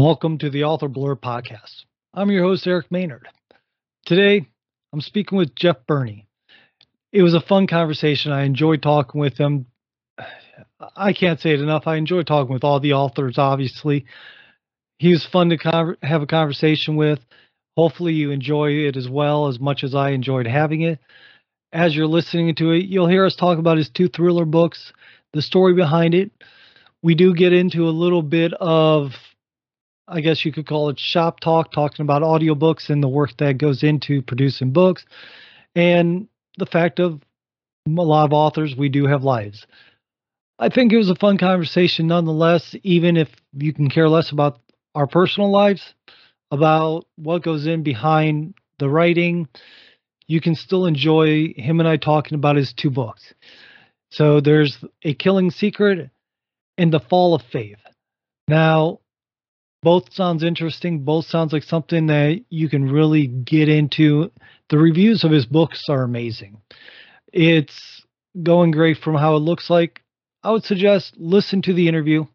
Welcome to the Author Blurb podcast. I'm your host, Eric Maynard. Today, I'm speaking with Jeff Berney. It was a fun conversation. I enjoyed talking with him. I can't say it enough. I enjoy talking with all the authors, obviously. He was fun to con- have a conversation with. Hopefully, you enjoy it as well as much as I enjoyed having it. As you're listening to it, you'll hear us talk about his two thriller books, the story behind it. We do get into a little bit of I guess you could call it shop talk, talking about audiobooks and the work that goes into producing books, and the fact of a lot of authors, we do have lives. I think it was a fun conversation nonetheless, even if you can care less about our personal lives, about what goes in behind the writing. You can still enjoy him and I talking about his two books. So there's A Killing Secret and The Fall of Faith. Now, both sounds interesting. Both sounds like something that you can really get into. The reviews of his books are amazing. It's going great from how it looks like. I would suggest listen to the interview.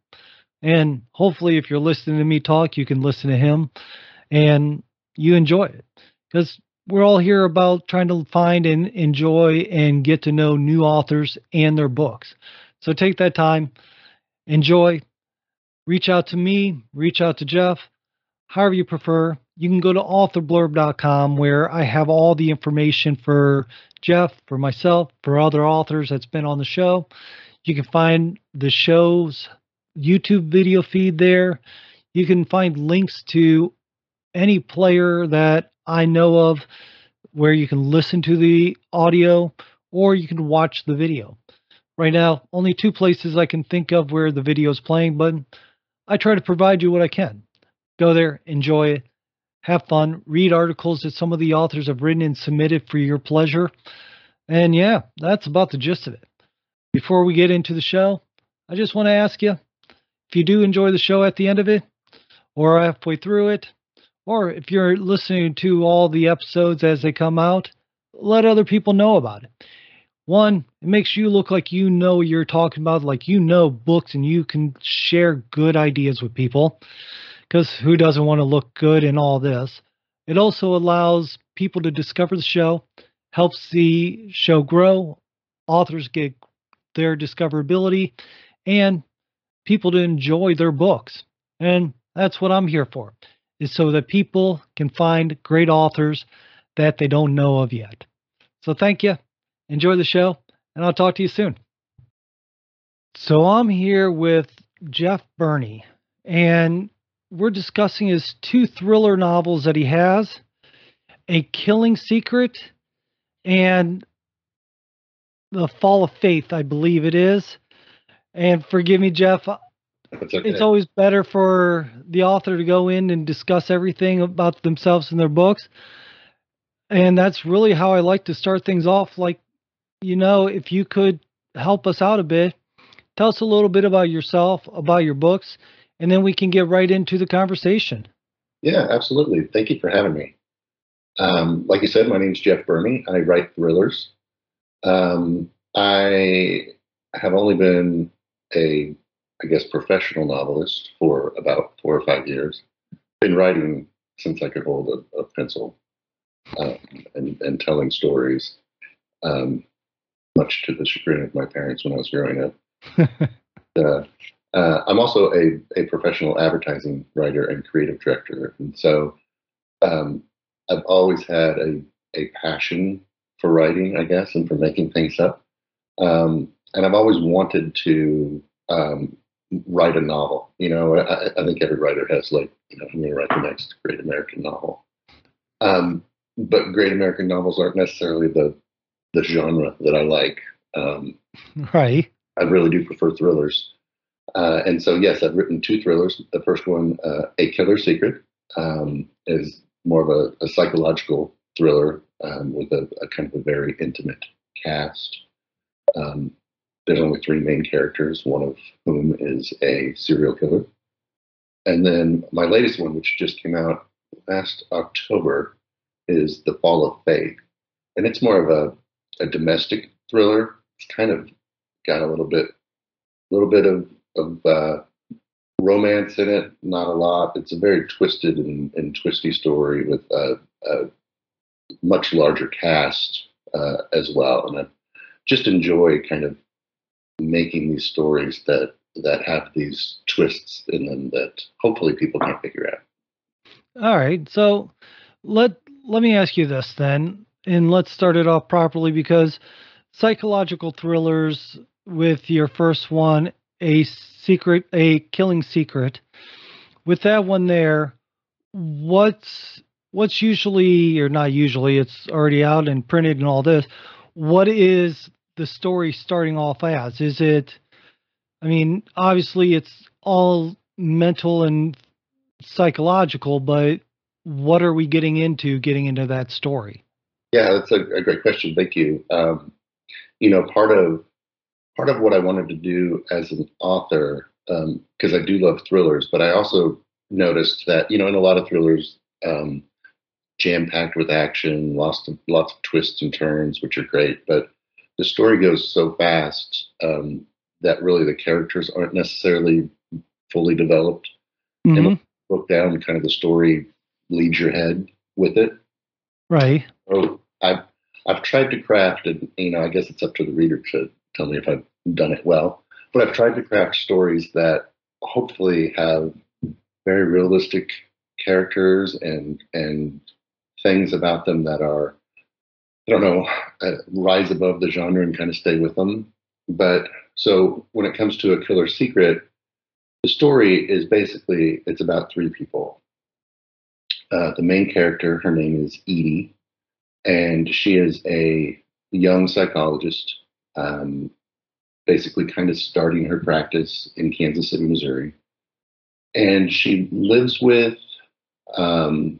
And hopefully, if you're listening to me talk, you can listen to him and you enjoy it. Because we're all here about trying to find and enjoy and get to know new authors and their books. So take that time, enjoy, reach out to me, reach out to Jeff, however you prefer. You can go to authorblurb.com where I have all the information for Jeff, for myself, for other authors that's been on the show. You can find the show's YouTube video feed there. You can find links to any player that I know of where you can listen to the audio or you can watch the video. Right now, only two places I can think of where the video is playing, but I try to provide you what I can. Go there, enjoy it, have fun, read articles that some of the authors have written and submitted for your pleasure. And yeah, that's about the gist of it. Before we get into the show, I just want to ask you if you do enjoy the show at the end of it, or halfway through it, or if you're listening to all the episodes as they come out, let other people know about it. One, it makes you look like you know you're talking about, like you know books and you can share good ideas with people. Because who doesn't want to look good in all this? It also allows people to discover the show, helps the show grow, authors get their discoverability, and people to enjoy their books. And that's what I'm here for, is so that people can find great authors that they don't know of yet. So thank you. Enjoy the show, and I'll talk to you soon. So I'm here with Jeff Berney, and we're discussing his two thriller novels that he has A Killing Secret and The Fall of Faith, I believe it is. And forgive me, Jeff. Okay. It's always better for the author to go in and discuss everything about themselves in their books. And that's really how I like to start things off. Like you know, if you could help us out a bit, tell us a little bit about yourself, about your books, and then we can get right into the conversation. Yeah, absolutely. Thank you for having me. Um, like you said, my name is Jeff Berney. I write thrillers. Um, I have only been a, I guess, professional novelist for about four or five years. Been writing since I could hold a, a pencil um, and, and telling stories. Um, much to the chagrin of my parents when I was growing up. uh, uh, I'm also a, a professional advertising writer and creative director. And so um, I've always had a, a passion for writing, I guess, and for making things up. Um, and I've always wanted to um, write a novel. You know, I, I, think every writer has like, you know, I'm going to write the next great American novel. Um, but great American novels aren't necessarily the the genre that I like. Um, right. I really do prefer thrillers. Uh, and so, yes, I've written two thrillers. The first one, uh, A Killer Secret, um, is more of a, a psychological thriller um, with a, a, kind of a very intimate cast. Um, there's only three main characters, one of whom is a serial killer. And then my latest one, which just came out last October, is The Fall of Faith. And it's more of a a domestic thriller. It's kind of got a little bit, little bit of of uh, romance in it, not a lot. It's a very twisted and, and twisty story with a, a much larger cast uh, as well. And I just enjoy kind of making these stories that that have these twists in them that hopefully people can figure out. All right. So let let me ask you this then, and let's start it off properly because psychological thrillers with your first one, a secret, a killing secret. With that one there, what's what's usually or not usually it's already out and printed and all this what is the story starting off as is it i mean obviously it's all mental and psychological but what are we getting into getting into that story yeah that's a, a great question thank you um, you know part of part of what i wanted to do as an author because um, i do love thrillers but i also noticed that you know in a lot of thrillers um, jam packed with action, lots of lots of twists and turns, which are great. But the story goes so fast um, that really the characters aren't necessarily fully developed. Mm-hmm. And broke down, kind of the story leaves your head with it. Right. So I've I've tried to craft, and you know, I guess it's up to the reader to tell me if I've done it well. But I've tried to craft stories that hopefully have very realistic characters and and things about them that are, I don't know, uh, rise above the genre and kind of stay with them. But so when it comes to a killer secret, the story is basically it's about three people. Uh, the main character, her name is Edie, and she is a young psychologist, um, basically kind of starting her practice in Kansas City, Missouri. And she lives with um,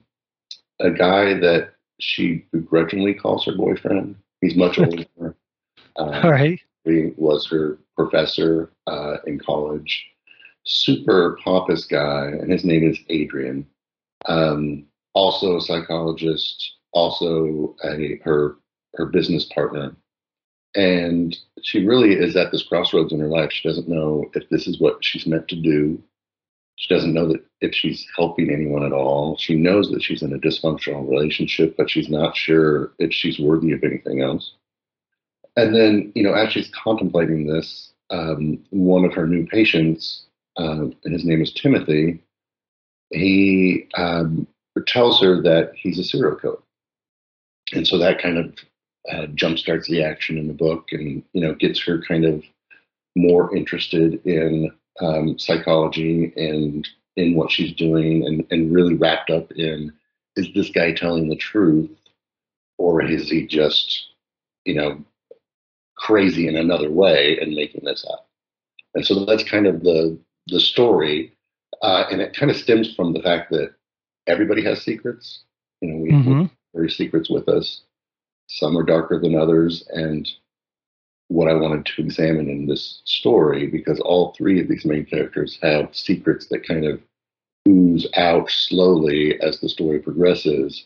a guy that she begrudgingly calls her boyfriend. He's much older. Uh, All right. He was her professor uh, in college. Super pompous guy, and his name is Adrian. Um, also a psychologist, also a, her her business partner. And she really is at this crossroads in her life. She doesn't know if this is what she's meant to do she doesn't know that if she's helping anyone at all. She knows that she's in a dysfunctional relationship, but she's not sure if she's worthy of anything else. And then, you know, as she's contemplating this, um, one of her new patients, uh, and his name is Timothy, he um, tells her that he's a serial killer. And so that kind of uh, jumpstarts the action in the book and, you know, gets her kind of more interested in um, psychology and in what she's doing and, and really wrapped up in is this guy telling the truth or is he just, you know, crazy in another way and making this up? And so that's kind of the the story, uh, and it kind of stems from the fact that everybody has secrets. You know, we, mm-hmm. Carry secrets with us. Some are darker than others, and what I wanted to examine in this story because all three of these main characters have secrets that kind of ooze out slowly as the story progresses.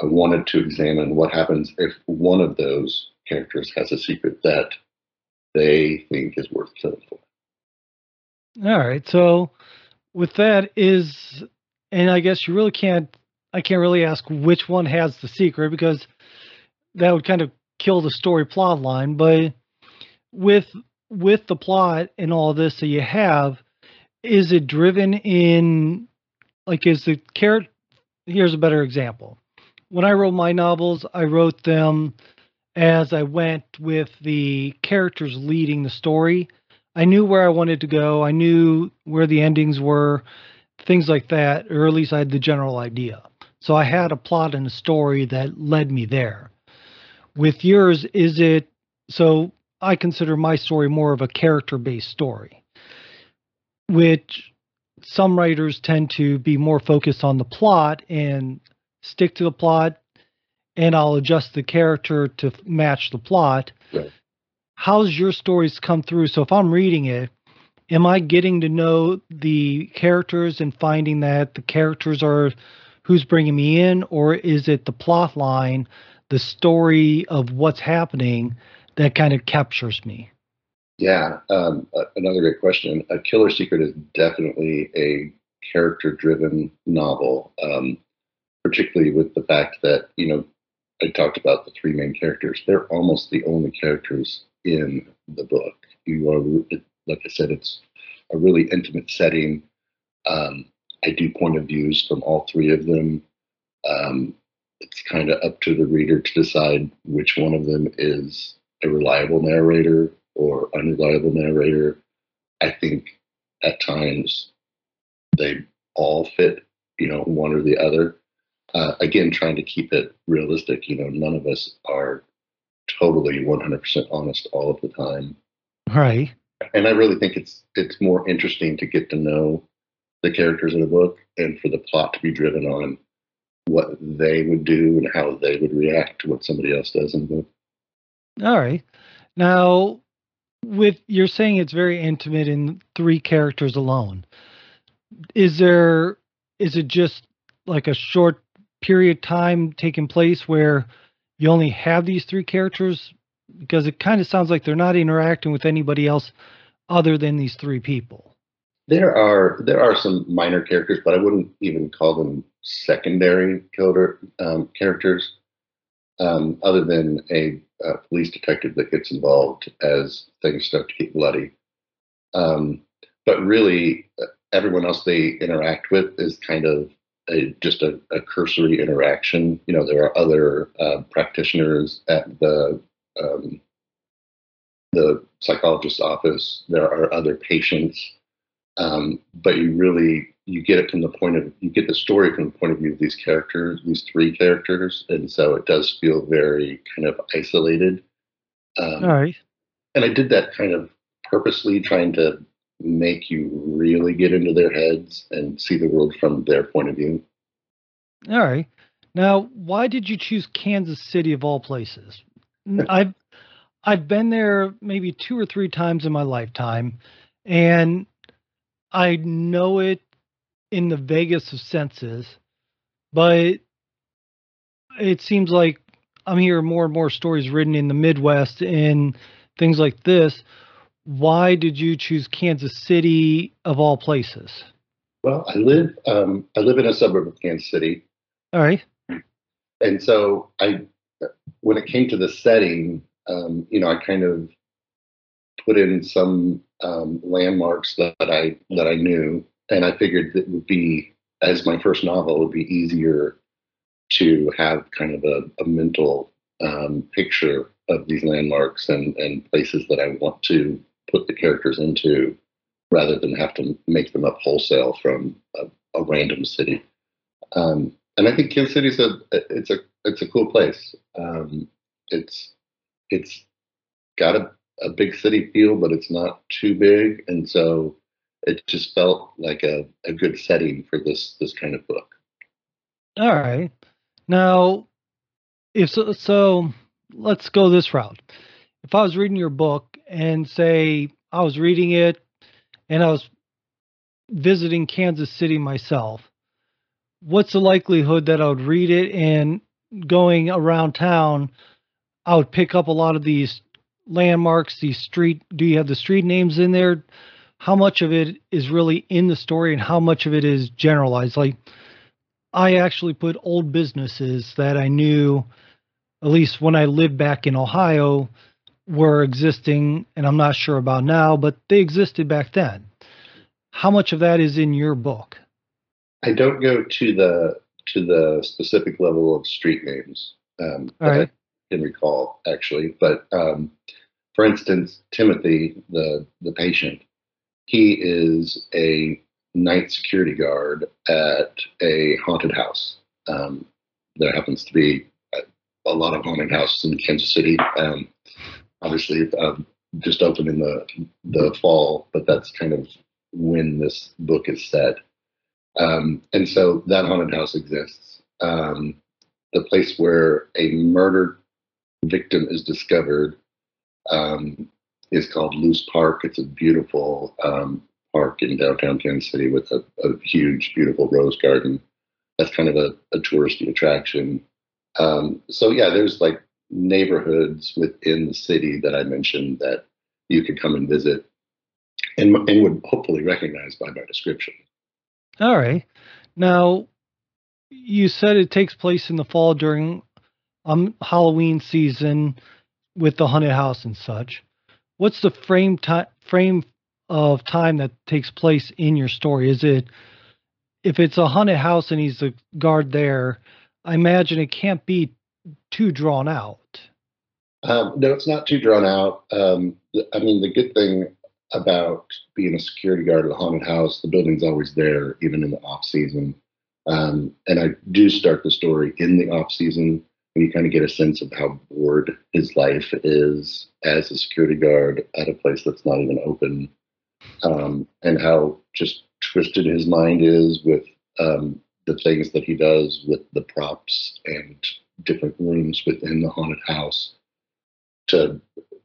I wanted to examine what happens if one of those characters has a secret that they think is worth killing for. All right. So with that is and I guess you really can't I can't really ask which one has the secret because that would kind of kill the story plot line, but with with the plot and all this that you have, is it driven in like is the character here's a better example. When I wrote my novels, I wrote them as I went with the characters leading the story. I knew where I wanted to go. I knew where the endings were, things like that, or at least I had the general idea. So I had a plot and a story that led me there. With yours, is it so? I consider my story more of a character based story, which some writers tend to be more focused on the plot and stick to the plot, and I'll adjust the character to match the plot. Right. How's your stories come through? So if I'm reading it, am I getting to know the characters and finding that the characters are who's bringing me in, or is it the plot line the story of what's happening that kind of captures me. Yeah, um, another great question. A Killer Secret is definitely a character-driven novel, um, particularly with the fact that you know I talked about the three main characters. They're almost the only characters in the book. You are, like I said, it's a really intimate setting. Um, I do point of views from all three of them. Um, it's kind of up to the reader to decide which one of them is a reliable narrator or unreliable narrator. I think at times they all fit, you know, one or the other. Uh, again, trying to keep it realistic. You know, none of us are totally 100% honest all of the time. Right. And I really think it's it's more interesting to get to know the characters in the book and for the plot to be driven on what they would do and how they would react to what somebody else does in the book. All right. Now, with you're saying it's very intimate in three characters alone. Is there is it just like a short period of time taking place where you only have these three characters because it kind of sounds like they're not interacting with anybody else other than these three people. There are there are some minor characters, but I wouldn't even call them secondary killer um, characters, um, other than a, a, police detective that gets involved as things start to get bloody. Um, but really, uh, everyone else they interact with is kind of a, just a, a, cursory interaction. You know, there are other uh, practitioners at the um, the psychologist's office. There are other patients, um, but you really you get it from the point of you get the story from the point of view of these characters, these three characters, and so it does feel very kind of isolated. Um, All right. And I did that kind of purposely, trying to make you really get into their heads and see the world from their point of view. All right. Now, why did you choose Kansas City of all places? I've I've been there maybe two or three times in my lifetime, and I know it in the vaguest of senses, but it seems like I'm hearing more and more stories written in the Midwest and things like this why did you choose Kansas City of all places? Well, I live um, I live in a suburb of Kansas City. All right. And so I, when it came to the setting, um, you know, I kind of put in some um, landmarks that I that I knew, and I figured that would be as my first novel would be easier to have kind of a, a mental um, picture of these landmarks and, and places that I want to put the characters into rather than have to make them up wholesale from a, a random city. Um, and I think Kansas City's a it's a it's a cool place. Um, it's it's got a, a big city feel, but it's not too big, and so it just felt like a, a good setting for this this kind of book. All right, now if so, so let's go this route. If I was reading your book and say I was reading it and I was visiting Kansas City myself, what's the likelihood that I would read it and going around town, I would pick up a lot of these landmarks, these street, do you have the street names in there? How much of it is really in the story and how much of it is generalized? Like, I actually put old businesses that I knew, at least when I lived back in Ohio, were existing, and I'm not sure about now, but they existed back then. How much of that is in your book? I don't go to the to the specific level of street names um, that right. Can recall actually, but um, for instance, Timothy, the the patient, he is a night security guard at a haunted house. Um, there happens to be a, lot of haunted houses in Kansas City. Um, obviously um, just opened in the the fall, but that's kind of when this book is set. Um, and so that haunted house exists. Um, the place where a murdered victim is discovered um, is called Loose Park. It's a beautiful um, park in downtown Kansas City with a, a, huge, beautiful rose garden. That's kind of a, a touristy attraction. Um, so yeah, there's like neighborhoods within the city that I mentioned that you could come and visit and, and would hopefully recognize by my description. All right. Now, you said it takes place in the fall during um, Halloween season with the haunted house and such. What's the frame time frame of time that takes place in your story? Is it if it's a haunted house and he's a guard there? I imagine it can't be too drawn out. Um, no, it's not too drawn out. Um, I mean, the good thing about being a security guard at a haunted house, the building's always there, even in the off season. Um, and I do start the story in the off season, you kind of get a sense of how bored his life is as a security guard at a place that's not even open, um, and how just twisted his mind is with um, the things that he does with the props and different rooms within the haunted house to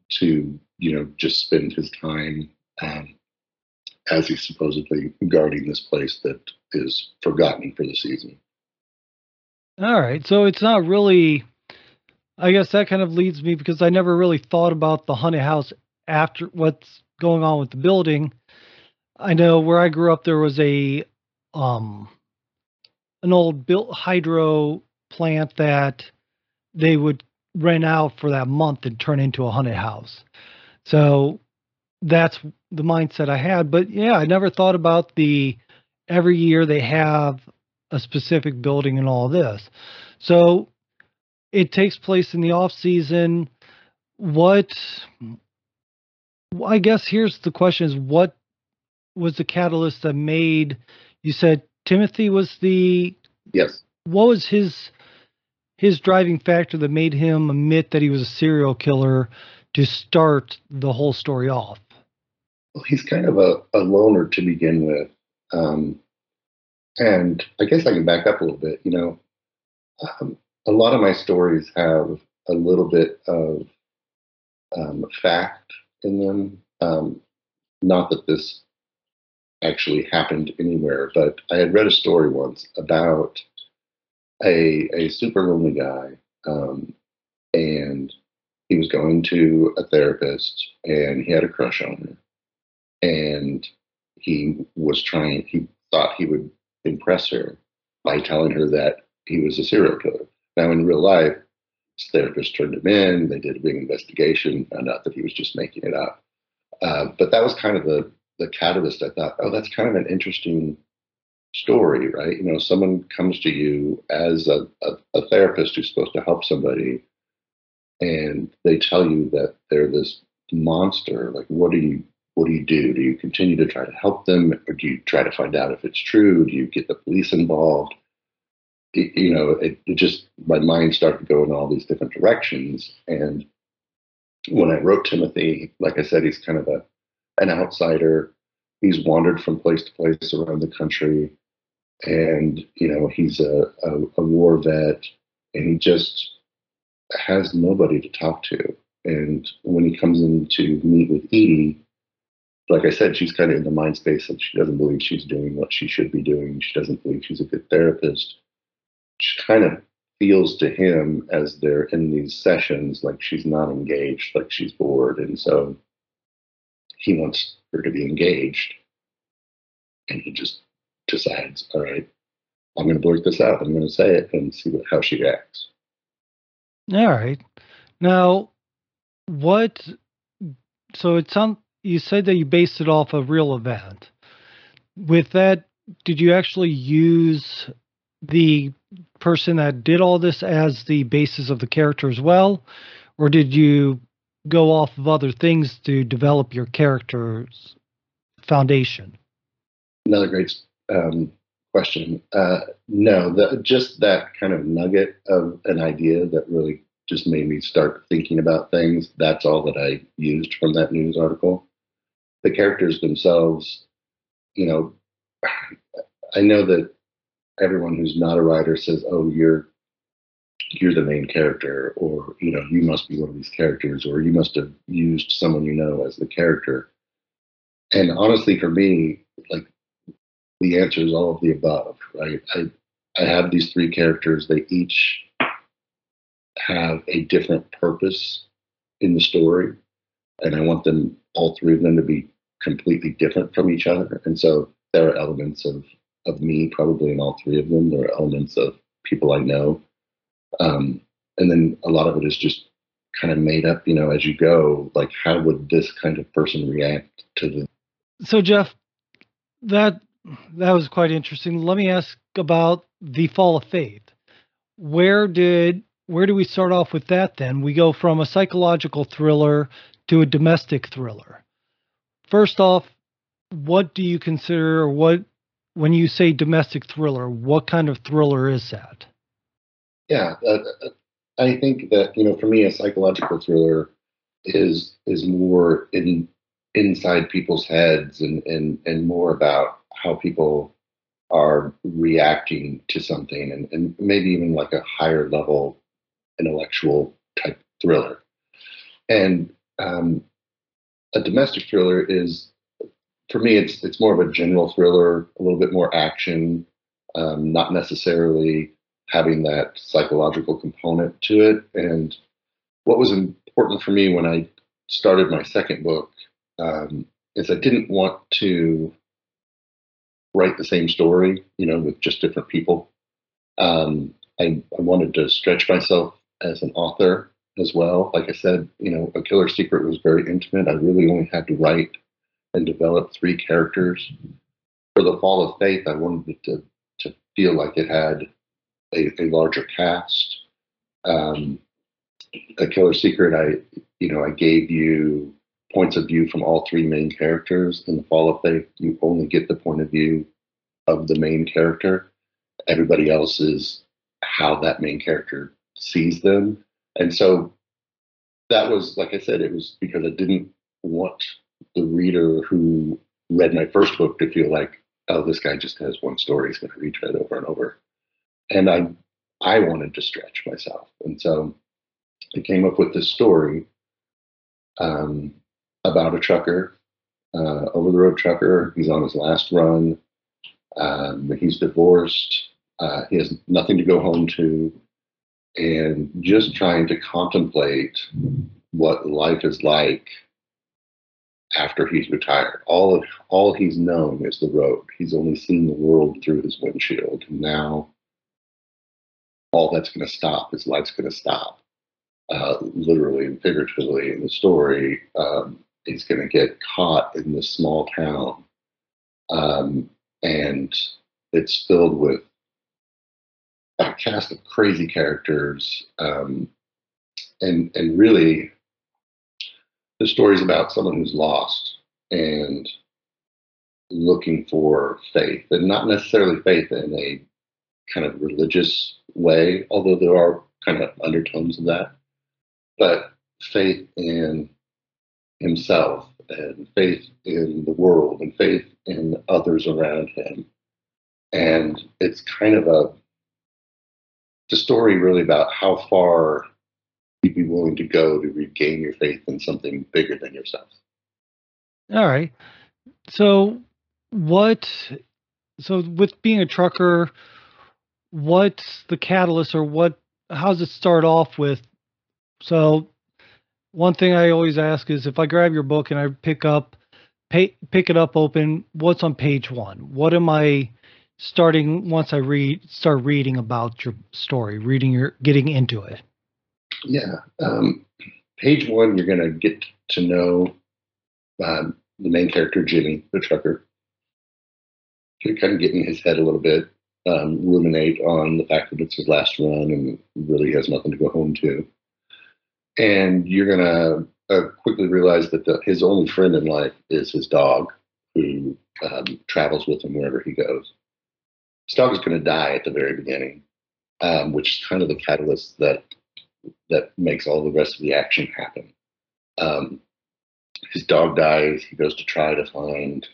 to you know just spend his time um, as he's supposedly guarding this place that is forgotten for the season. All right, so it's not really. I guess that kind of leads me because I never really thought about the haunted house after what's going on with the building. I know where I grew up, there was a um an old built hydro plant that they would rent out for that month and turn into a haunted house. So that's the mindset I had. But yeah, I never thought about the every year they have a specific building and all this. So it takes place in the off season. What I guess here's the question is what was the catalyst that made you said Timothy was the yes. What was his his driving factor that made him admit that he was a serial killer to start the whole story off? Well, he's kind of a, a loner to begin with. Um, and I guess I can back up a little bit. You know, um, a lot of my stories have a little bit of um, fact in them. Um, not that this actually happened anywhere, but I had read a story once about a a super lonely guy, um, and he was going to a therapist, and he had a crush on her, and he was trying. He thought he would impress her by telling her that he was a serial killer. Now, in real life, his therapist turned him in. They did a big investigation, found out that he was just making it up. Uh, but that was kind of the the catalyst. I thought, oh, that's kind of an interesting story, right? You know, someone comes to you as a, a, a therapist who's supposed to help somebody, and they tell you that they're this monster. Like, what do you what do you do? Do you continue to try to help them, or do you try to find out if it's true? Do you get the police involved? It, you know, it, it just my mind started to go in all these different directions. And when I wrote Timothy, like I said, he's kind of a an outsider. He's wandered from place to place around the country, and you know he's a, a, a war vet, and he just has nobody to talk to. And when he comes in to meet with Edie, like I said, she's kind of in the mind space that she doesn't believe she's doing what she should be doing. She doesn't believe she's a good therapist. She kind of feels to him as they're in these sessions like she's not engaged, like she's bored. And so he wants her to be engaged. And he just decides, all right, I'm going to blurt this out. I'm going to say it and see what, how she reacts. All right. Now, what? So it sounds you said that you based it off a real event. With that, did you actually use the person that did all this as the basis of the character as well, or did you go off of other things to develop your character's foundation? Another great um, question. Uh, no, the, just that kind of nugget of an idea that really just made me start thinking about things. That's all that I used from that news article. The characters themselves, you know, I know that everyone who's not a writer says, "Oh, you're you're the main character or you know you must be one of these characters or you must have used someone you know as the character. And honestly for me like the answer is all of the above right? I i have these three characters. They each have a different purpose in the story and I want them all three of them to be completely different from each other. And so there are elements of of me probably in all three of them. There are elements of people I know, um, and then a lot of it is just kind of made up. You know, as you go, like how would this kind of person react to the? So Jeff, that that was quite interesting. Let me ask about the Fall of Faith. Where did where do we start off with that then? We go from a psychological thriller to a domestic thriller. First off, what do you consider what when you say domestic thriller, what kind of thriller is that? Yeah, uh, uh, I think that you know, for me, a psychological thriller is is more in inside people's heads and and and more about how people are reacting to something and, and maybe even like a higher level intellectual type thriller. And um, a domestic thriller is, for me, it's it's more of a general thriller, a little bit more action, um, not necessarily having that psychological component to it. And what was important for me when I started my second book um, is I didn't want to write the same story, you know, with just different people. Um, I, I wanted to stretch myself as an author as well. Like I said, you know, A Killer Secret was very intimate. I really only had to write and develop three characters. For The Fall of Faith, I wanted it to, to feel like it had a, a larger cast. Um, a Killer Secret, I, you know, I gave you points of view from all three main characters. In The Fall of Faith, you only get the point of view of the main character. Everybody else is how that main character sees them. And so that was, like I said, it was because I didn't want the reader who read my first book to feel like, oh, this guy just has one story he's going to retread over and over. And I, I wanted to stretch myself. And so I came up with this story um, about a trucker, uh, over the road trucker. He's on his last run. Um, he's divorced. Uh, he has nothing to go home to and just trying to contemplate what life is like after he's retired. All of all he's known is the road. He's only seen the world through his windshield. And now all that's going to stop. His life's going to stop, uh, literally and figuratively. In the story, um, he's going to get caught in this small town, um, and it's filled with a cast of crazy characters, um, and and really, the story is about someone who's lost and looking for faith, and not necessarily faith in a kind of religious way, although there are kind of undertones of that, but faith in himself and faith in the world and faith in others around him. And it's kind of a the story really about how far you'd be willing to go to regain your faith in something bigger than yourself. All right. So, what? So, with being a trucker, what's the catalyst, or what? How does it start off with? So, one thing I always ask is if I grab your book and I pick up, pay, pick it up, open, what's on page one? What am I? Starting once I read start reading about your story, reading your getting into it? Yeah, um, page one, you're going to get to know um, the main character, Jimmy, the trucker. You're kind of getting his head a little bit, um, ruminate on the fact that it's his last run and really has nothing to go home to. And you're going to uh, quickly realize that the, his only friend in life is his dog, who um, travels with him wherever he goes his dog is going to die at the very beginning, um, which is kind of the catalyst that that makes all the rest of the action happen. Um, his dog dies. He goes to try to find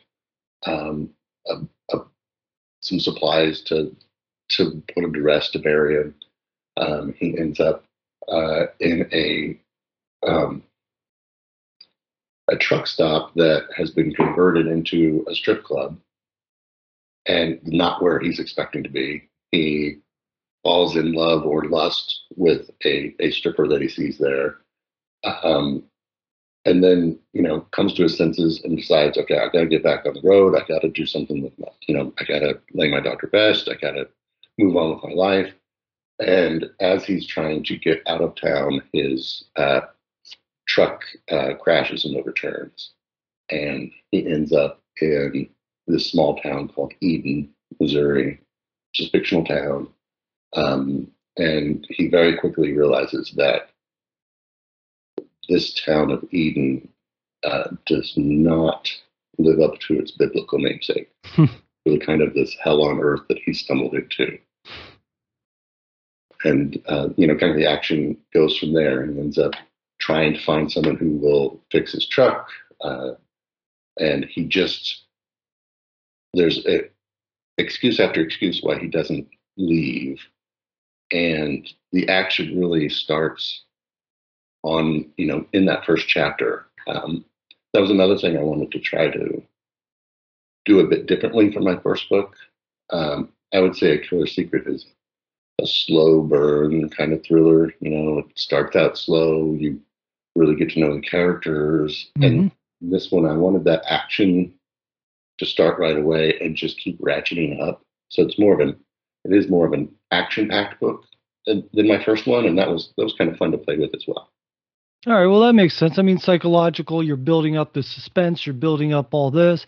um, a, a, some supplies to to put him to rest to bury him. Um, he ends up uh, in a um, a truck stop that has been converted into a strip club and not where he's expecting to be. He falls in love or lust with a, a stripper that he sees there. Um, and then you know comes to his senses and decides, okay, I got to get back on the road. I got to do something with my, you know, I got to lay my doctor best. I got to move on with my life. And as he's trying to get out of town, his uh, truck uh, crashes and overturns, and he ends up in this small town called Eden, Missouri, which is a fictional town. Um, and he very quickly realizes that this town of Eden uh, does not live up to its biblical namesake. really kind of this hell on earth that he stumbled into. And, uh, you know, kind of the action goes from there and ends up trying to find someone who will fix his truck. Uh, and he just, there's a, excuse after excuse why he doesn't leave. And the action really starts on, you know, in that first chapter. Um, that was another thing I wanted to try to do a bit differently from my first book. Um, I would say A Killer Secret is a slow burn kind of thriller. You know, it starts out slow. You really get to know the characters. Mm-hmm. And this one, I wanted that action to start right away and just keep ratcheting up. So it's more of an, it is more of an action-packed book than, than my first one, and that was that was kind of fun to play with as well. All right, well that makes sense. I mean, psychological. You're building up the suspense. You're building up all this,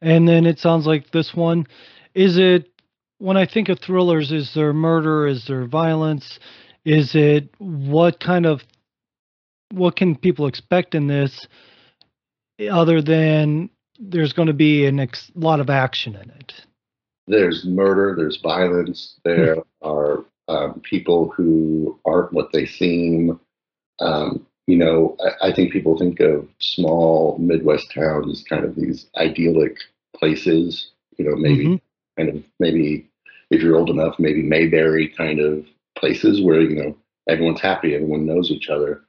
and then it sounds like this one. Is it when I think of thrillers? Is there murder? Is there violence? Is it what kind of what can people expect in this, other than there's going to be a ex- lot of action in it? There's murder. There's violence. There are um, people who aren't what they seem. Um, you know, I, I, think people think of small Midwest towns as kind of these idyllic places. You know, maybe mm-hmm. kind of maybe if you're old enough, maybe Mayberry kind of places where you know everyone's happy, everyone knows each other.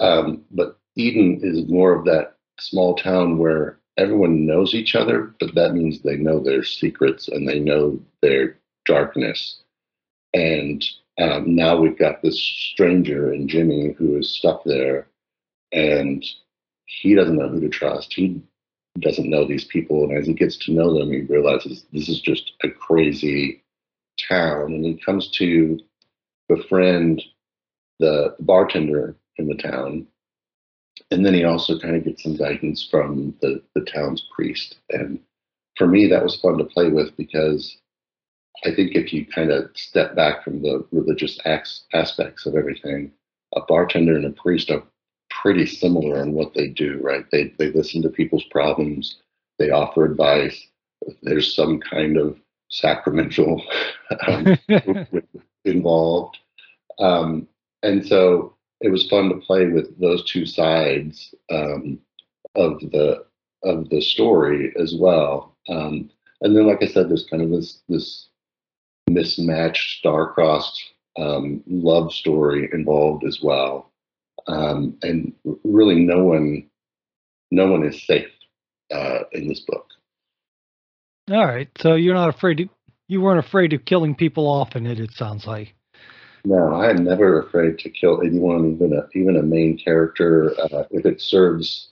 Um, but Eden is more of that small town where everyone knows each other, but that means they know their secrets and they know their darkness. And um, now we've got this stranger in Jimmy who is stuck there, and he doesn't know who to trust. He doesn't know these people, and as he gets to know them, he realizes this is just a crazy town, and he comes to befriend the bartender in the town, and then he also kind of gets some guidance from the the town's priest. And for me, that was fun to play with because I think if you kind of step back from the religious acts, aspects of everything, a bartender and a priest are pretty similar in what they do, right? They they listen to people's problems, they offer advice. There's some kind of sacramental um, involved, um, and so it was fun to play with those two sides um, of the of the story as well. Um, and then, like I said, there's kind of this this mismatched, star-crossed um, love story involved as well, um, and really no one, no one is safe uh, in this book. All right, so you're not afraid to, you weren't afraid of killing people off in it. It sounds like. No, I am never afraid to kill anyone, even a even a main character, uh, if it serves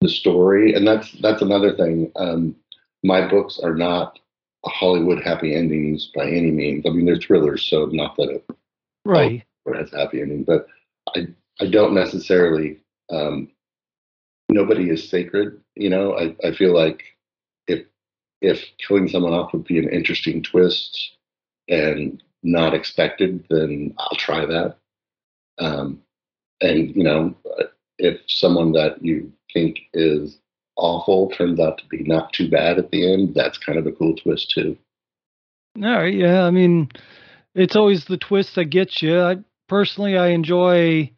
the story. And that's that's another thing. Um, my books are not Hollywood happy endings by any means. I mean, they're thrillers, so not that it right it has happy ending, but I I don't necessarily. Um, nobody is sacred, you know. I I feel like if if killing someone off would be an interesting twist and not expected, then I'll try that. Um, and you know, if someone that you think is awful turns out to be not too bad at the end, that's kind of a cool twist too. Right, yeah. I mean, it's always the twist that gets you. I personally, I enjoy.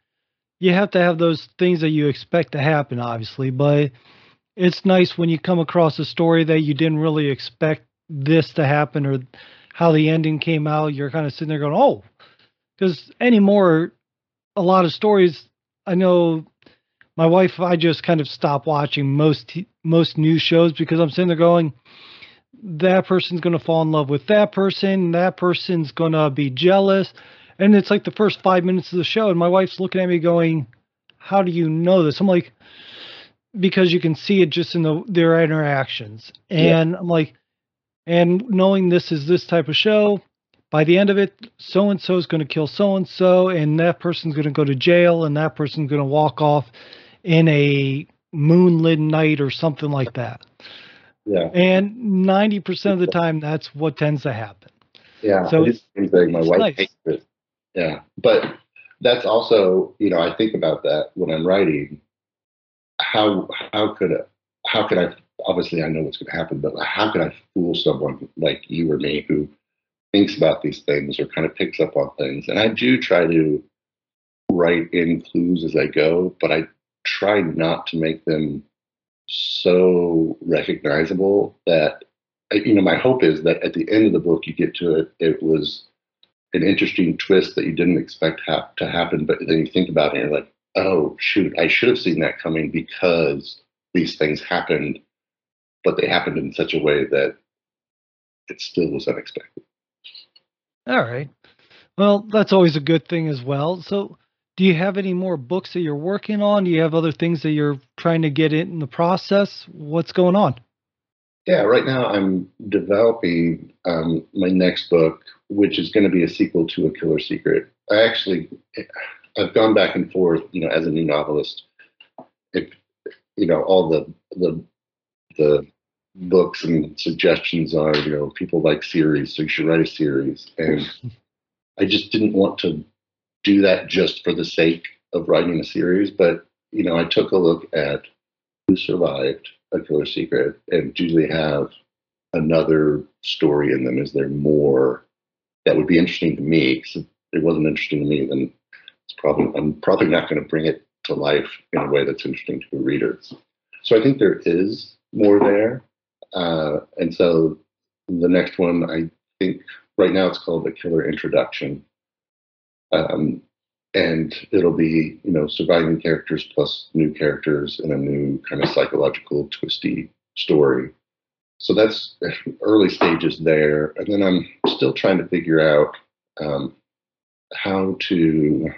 You have to have those things that you expect to happen, obviously, but it's nice when you come across a story that you didn't really expect this to happen or how the ending came out. You're kind of sitting there going, "Oh," because anymore, a lot of stories I know my wife, I just kind of stop watching most most news shows because I'm sitting there going, that person's going to fall in love with that person, that person's going to be jealous, and it's like the first five minutes of the show, and my wife's looking at me going, how do you know this? I'm like, because you can see it just in the their interactions, and yeah. I'm like, and knowing this is this type of show, by the end of it, so and so is going to kill so and so, and that person's going to go to jail, and that person's going to walk off in a moonlit night or something like that. Yeah. And 90% of the time, that's what tends to happen. Yeah. So it's, it's my wife nice. hates it. Yeah. But that's also, you know, I think about that when I'm writing. How how could how could I obviously I know what's going to happen, but how could I fool someone like you or me who thinks about these things or kind of picks up on things? And I do try to write in clues as I go, but I try not to make them so recognizable that you know my hope is that at the end of the book you get to it it was an interesting twist that you didn't expect ha- to happen but then you think about it and you're like oh shoot i should have seen that coming because these things happened but they happened in such a way that it still was unexpected all right well that's always a good thing as well so do you have any more books that you're working on? Do you have other things that you're trying to get in the process? What's going on? Yeah, right now I'm developing um, my next book, which is going to be a sequel to A Killer Secret. I actually, I've gone back and forth, you know, as a new novelist. If you know, all the the the books and suggestions are, you know, people like series, so you should write a series, and I just didn't want to do that just for the sake of writing a series. But you know, I took a look at who survived a killer secret, and do they have another story in them? Is there more that would be interesting to me? Because if it wasn't interesting to me, then it's probably I'm probably not going to bring it to life in a way that's interesting to the readers. So I think there is more there, uh, and so the next one I think right now it's called the Killer Introduction, um, and it'll be, you know, surviving characters plus new characters in a new kind of psychological twisty story. So that's early stages there. And then I'm still trying to figure out um, how to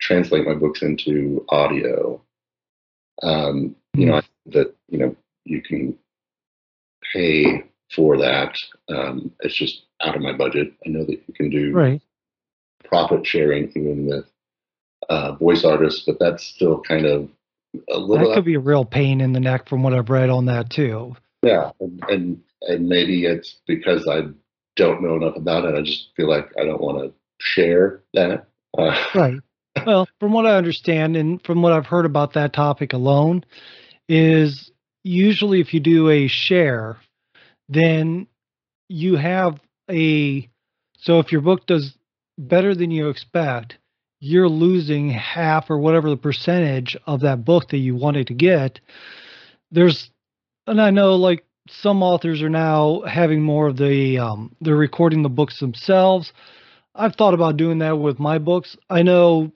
translate my books into audio. Um, you know, that, you know, you can pay for that. Um, it's just out of my budget. I know that you can do right profit sharing even with uh, voice artists, but that's still kind of a little. That could be a real pain in the neck from what I've read on that too. Yeah, and and, and maybe it's because I don't know enough about it. I just feel like I don't want to share that. Uh, right. Well, from what I understand and from what I've heard about that topic alone, is usually if you do a share, then you have a so if your book does better than you expect, you're losing half or whatever the percentage of that book that you wanted to get. There's, and I know like some authors are now having more of the, um, they're recording the books themselves. I've thought about doing that with my books. I know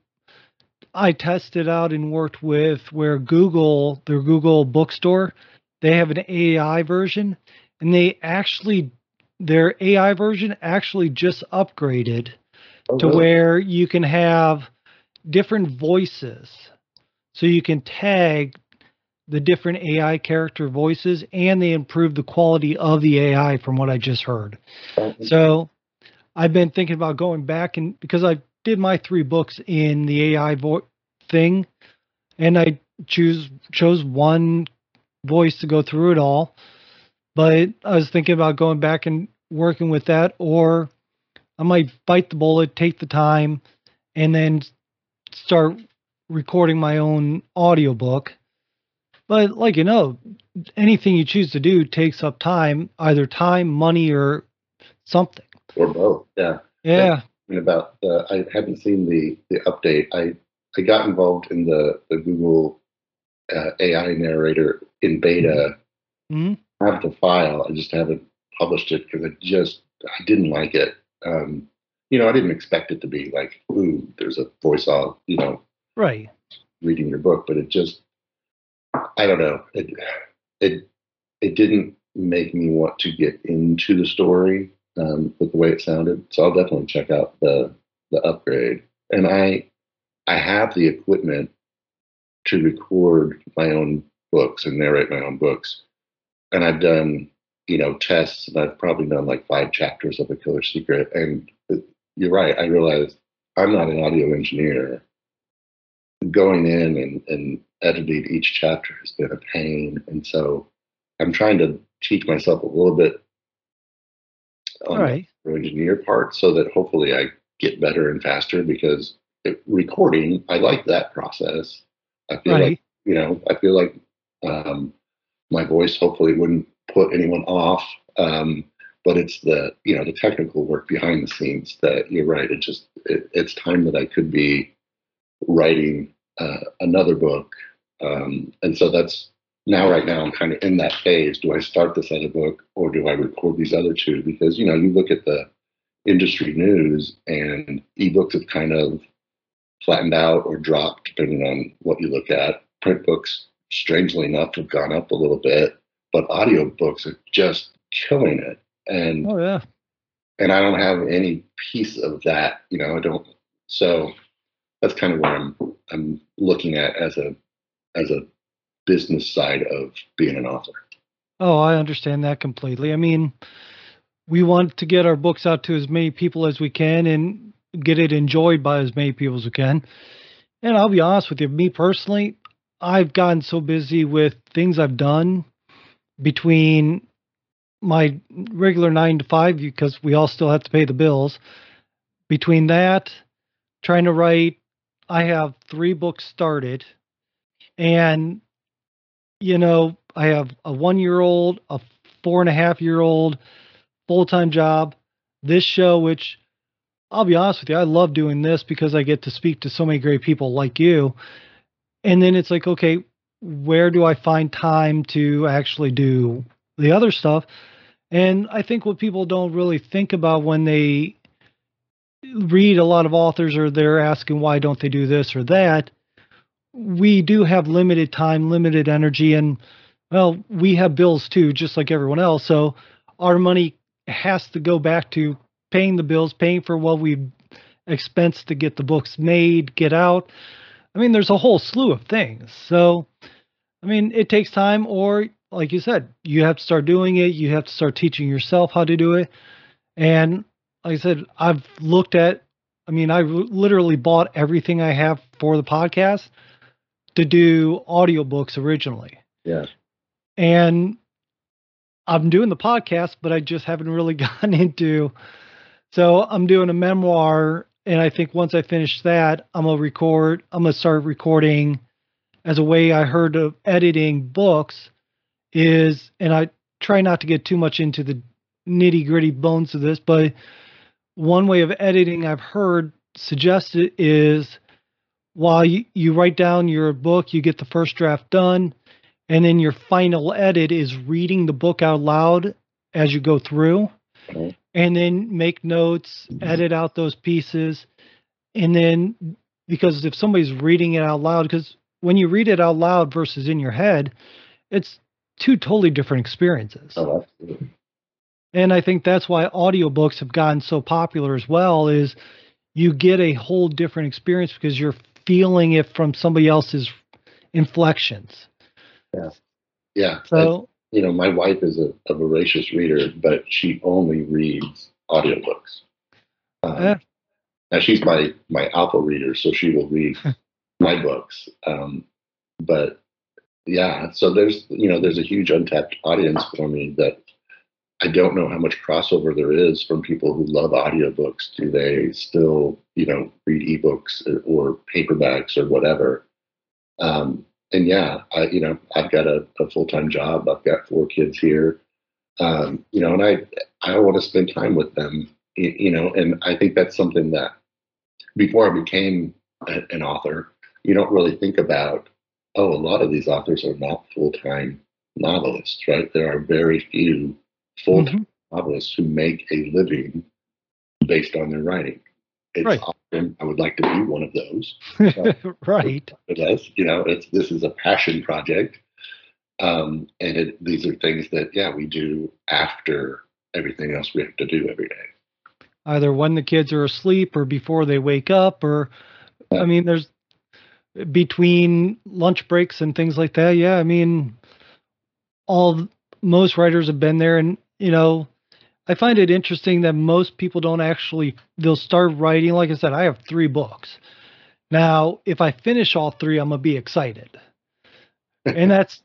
I tested out and worked with where Google, their Google bookstore, they have an AI version and they actually, their AI version actually just upgraded to uh-huh. where you can have different voices. So you can tag the different AI character voices and they improve the quality of the AI from what I just heard. So I've been thinking about going back and because I did my three books in the AI vo- thing and I choose chose one voice to go through it all. But I was thinking about going back and working with that or I might bite the bullet, take the time, and then start recording my own audiobook. But like you know, anything you choose to do takes up time, either time, money, or something. Or both. Yeah. Yeah. About the, I haven't seen the the update. I I got involved in the the Google uh, AI narrator in beta. Mm-hmm. I have the file. I just haven't published it because I just I didn't like it um, you know, I didn't expect it to be like, ooh, there's a voice off, you know, right, reading your book, but it just, I don't know, it, it, it didn't make me want to get into the story um, with the way it sounded. So I'll definitely check out the the upgrade. And I, I have the equipment to record my own books and narrate my own books. And I've done, you know, tests and I've probably done like five chapters of A Killer Secret. And you're right. I realized I'm not an audio engineer. Going in and, and editing each chapter has been a pain. And so I'm trying to teach myself a little bit on right. the engineer part so that hopefully I get better and faster because it, recording, I like that process. I feel right. like, you know, I feel like um, my voice hopefully wouldn't put anyone off. Um, but it's the, you know, the technical work behind the scenes that you're right. It just, it, it's time that I could be writing uh, another book. Um, and so that's now right now I'm kind of in that phase. Do I start this other book or do I record these other two? Because you know, you look at the industry news and ebooks have kind of flattened out or dropped depending on what you look at. Print books, strangely enough, have gone up a little bit, but audiobooks are just killing it. And oh yeah. And I don't have any piece of that, you know, I don't so that's kind of what I'm I'm looking at as a as a business side of being an author. Oh, I understand that completely. I mean, we want to get our books out to as many people as we can and get it enjoyed by as many people as we can. And I'll be honest with you, me personally, I've gotten so busy with things I've done between my regular nine to five because we all still have to pay the bills. Between that, trying to write, I have three books started, and you know, I have a one year old, a four and a half year old, full time job. This show, which I'll be honest with you, I love doing this because I get to speak to so many great people like you. And then it's like, okay, where do I find time to actually do the other stuff? And I think what people don't really think about when they read a lot of authors or they're asking why don't they do this or that we do have limited time, limited energy, and well, we have bills too, just like everyone else. So our money has to go back to paying the bills, paying for what we expense to get the books made, get out. I mean, there's a whole slew of things. So, I mean, it takes time, or like you said, you have to start doing it. You have to start teaching yourself how to do it. And like I said, I've looked at, I mean, I literally bought everything I have for the podcast to do audiobooks originally. Yeah. And I'm doing the podcast, but I just haven't really gotten into. So I'm doing a memoir, and I think once I finish that, I'm gonna record. I'm gonna start recording as a way I heard of editing books is, and I try not to get too much into the nitty gritty bones of this, but one way of editing I've heard suggested is while you, you write down your book, you get the first draft done, and then your final edit is reading the book out loud as you go through, and then make notes, edit out those pieces, and then because if somebody's reading it out loud, because when you read it out loud versus in your head, it's two totally different experiences. Oh, absolutely. And I think that's why audiobooks have gotten so popular as well is you get a whole different experience because you're feeling it from somebody else's inflections. Yeah. Yeah. So, I, you know, my wife is a, a, voracious reader, but she only reads audiobooks. Um, uh, now she's my, my alpha reader, so she will read my books. Um, but yeah, so there's, you know, there's a huge untapped audience for me that I don't know how much crossover there is from people who love audiobooks. Do they still, you know, read ebooks or paperbacks or whatever? Um, and yeah, I, you know, I've got a, a full time job. I've got four kids here, um, you know, and I I want to spend time with them, you know, and I think that's something that before I became a, an author, you don't really think about. Oh, a lot of these authors are not full time novelists, right? There are very few full time mm-hmm. novelists who make a living based on their writing. It's right. often I would like to be one of those. right. Yes, you know, it's this is a passion project. Um, and it, these are things that, yeah, we do after everything else we have to do every day. Either when the kids are asleep or before they wake up, or yeah. I mean, there's between lunch breaks and things like that. Yeah, I mean, all most writers have been there, and you know, I find it interesting that most people don't actually they'll start writing. Like I said, I have three books. Now, if I finish all three, I'm gonna be excited, and that's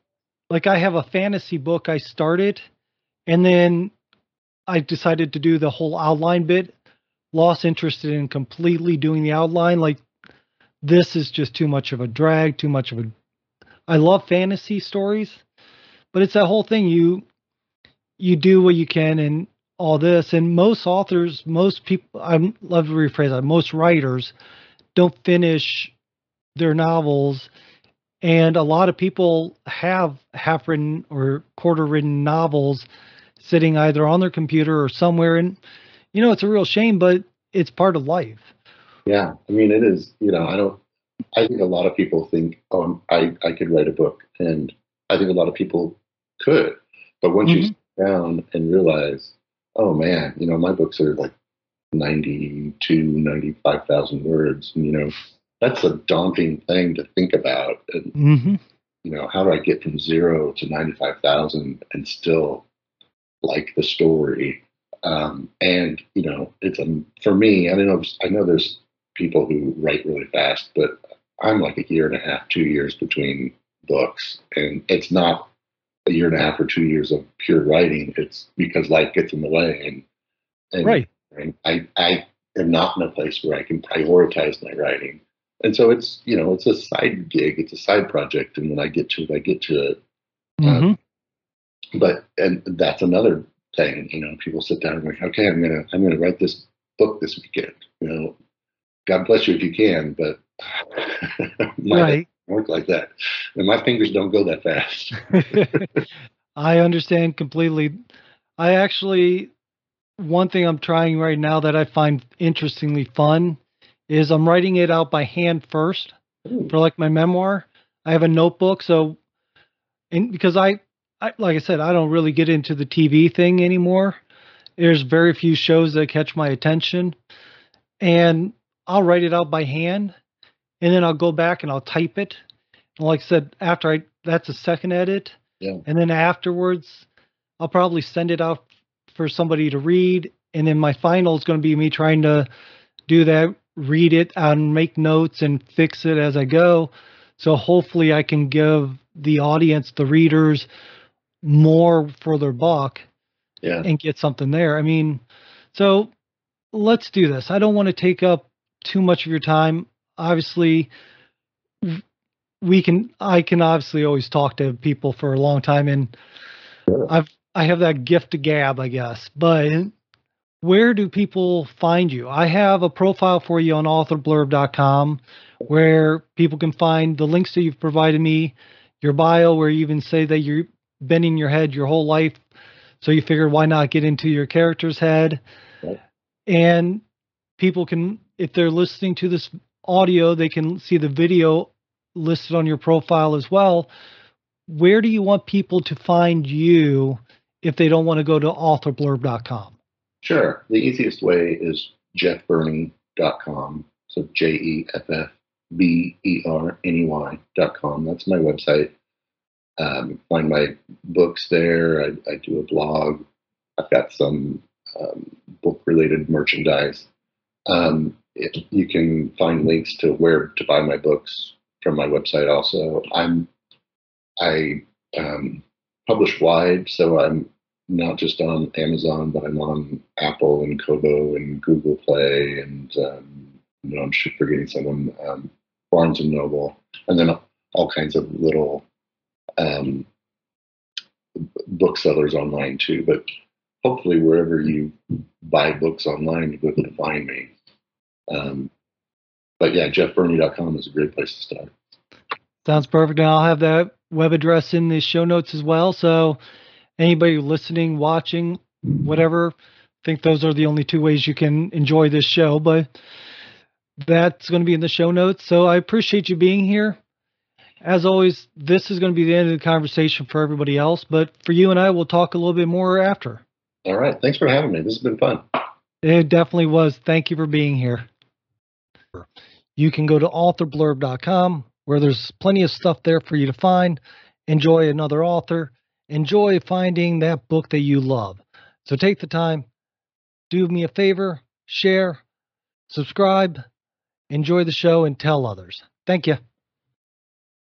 like I have a fantasy book I started, and then I decided to do the whole outline bit. Lost interest in completely doing the outline. Like this is just too much of a drag, too much of a. I love fantasy stories, but it's that whole thing. You you do what you can and all this, and most authors, most people, I love to rephrase that. Most writers don't finish their novels and a lot of people have half written or quarter written novels sitting either on their computer or somewhere. And, you know, it's a real shame, but it's part of life. Yeah. I mean, it is, you know, I don't, I think a lot of people think, oh, I, I could write a book. And I think a lot of people could. But once mm-hmm. you down and realize, oh man, you know, my books are like 92, 95,000 words. And, you know, that's a daunting thing to think about. And, mm-hmm. you know, how do I get from zero to 95,000 and still like the story? Um, and, you know, it's a, for me, I don't know, I know there's people who write really fast, but I'm like a year and a half, two years between books. And it's not a year and a half or two years of pure writing. It's because life gets in the way. And, and, right. and I, I am not in a place where I can prioritize my writing and so it's you know it's a side gig it's a side project and when i get to it i get to it mm-hmm. um, but and that's another thing you know people sit down and like okay i'm gonna i'm gonna write this book this weekend you know god bless you if you can but my right. Work like that and my fingers don't go that fast i understand completely i actually one thing i'm trying right now that i find interestingly fun is I'm writing it out by hand first Ooh. for like my memoir. I have a notebook, so and because I, I like I said, I don't really get into the TV thing anymore. There's very few shows that catch my attention, and I'll write it out by hand, and then I'll go back and I'll type it. And like I said, after I that's a second edit, yeah. and then afterwards, I'll probably send it out for somebody to read, and then my final is going to be me trying to do that read it and make notes and fix it as I go. So hopefully I can give the audience, the readers, more for their buck yeah. and get something there. I mean, so let's do this. I don't want to take up too much of your time. Obviously, we can I can obviously always talk to people for a long time and I've I have that gift to gab, I guess. But where do people find you? I have a profile for you on authorblurb.com where people can find the links that you've provided me, your bio, where you even say that you've been in your head your whole life. So you figured why not get into your character's head? And people can, if they're listening to this audio, they can see the video listed on your profile as well. Where do you want people to find you if they don't want to go to authorblurb.com? Sure. The easiest way is jeffberney.com. So J E F F B E R N E Y.com. That's my website. Um, find my books there. I, I, do a blog. I've got some um, book related merchandise. Um, it, you can find links to where to buy my books from my website also. I'm I um, publish wide, so I'm not just on Amazon, but I'm on Apple and Kobo and Google Play, and um, you know, I'm forgetting someone, um, Barnes and Noble, and then all kinds of little um, booksellers online too. But hopefully, wherever you buy books online, you'll be able to find me. Um, but yeah, jeffberney.com is a great place to start. Sounds perfect. And I'll have that web address in the show notes as well. So anybody listening, watching, whatever, I think those are the only two ways you can enjoy this show. But that's going to be in the show notes. So I appreciate you being here. As always, this is going to be the end of the conversation for everybody else, but for you and I, we'll talk a little bit more after. All right. Thanks for having me. This has been fun. It definitely was. Thank you for being here. You can go to authorblurb.com where there's plenty of stuff there for you to find. Enjoy another author. Enjoy finding that book that you love. So take the time, do me a favor, share, subscribe, enjoy the show, and tell others. Thank you.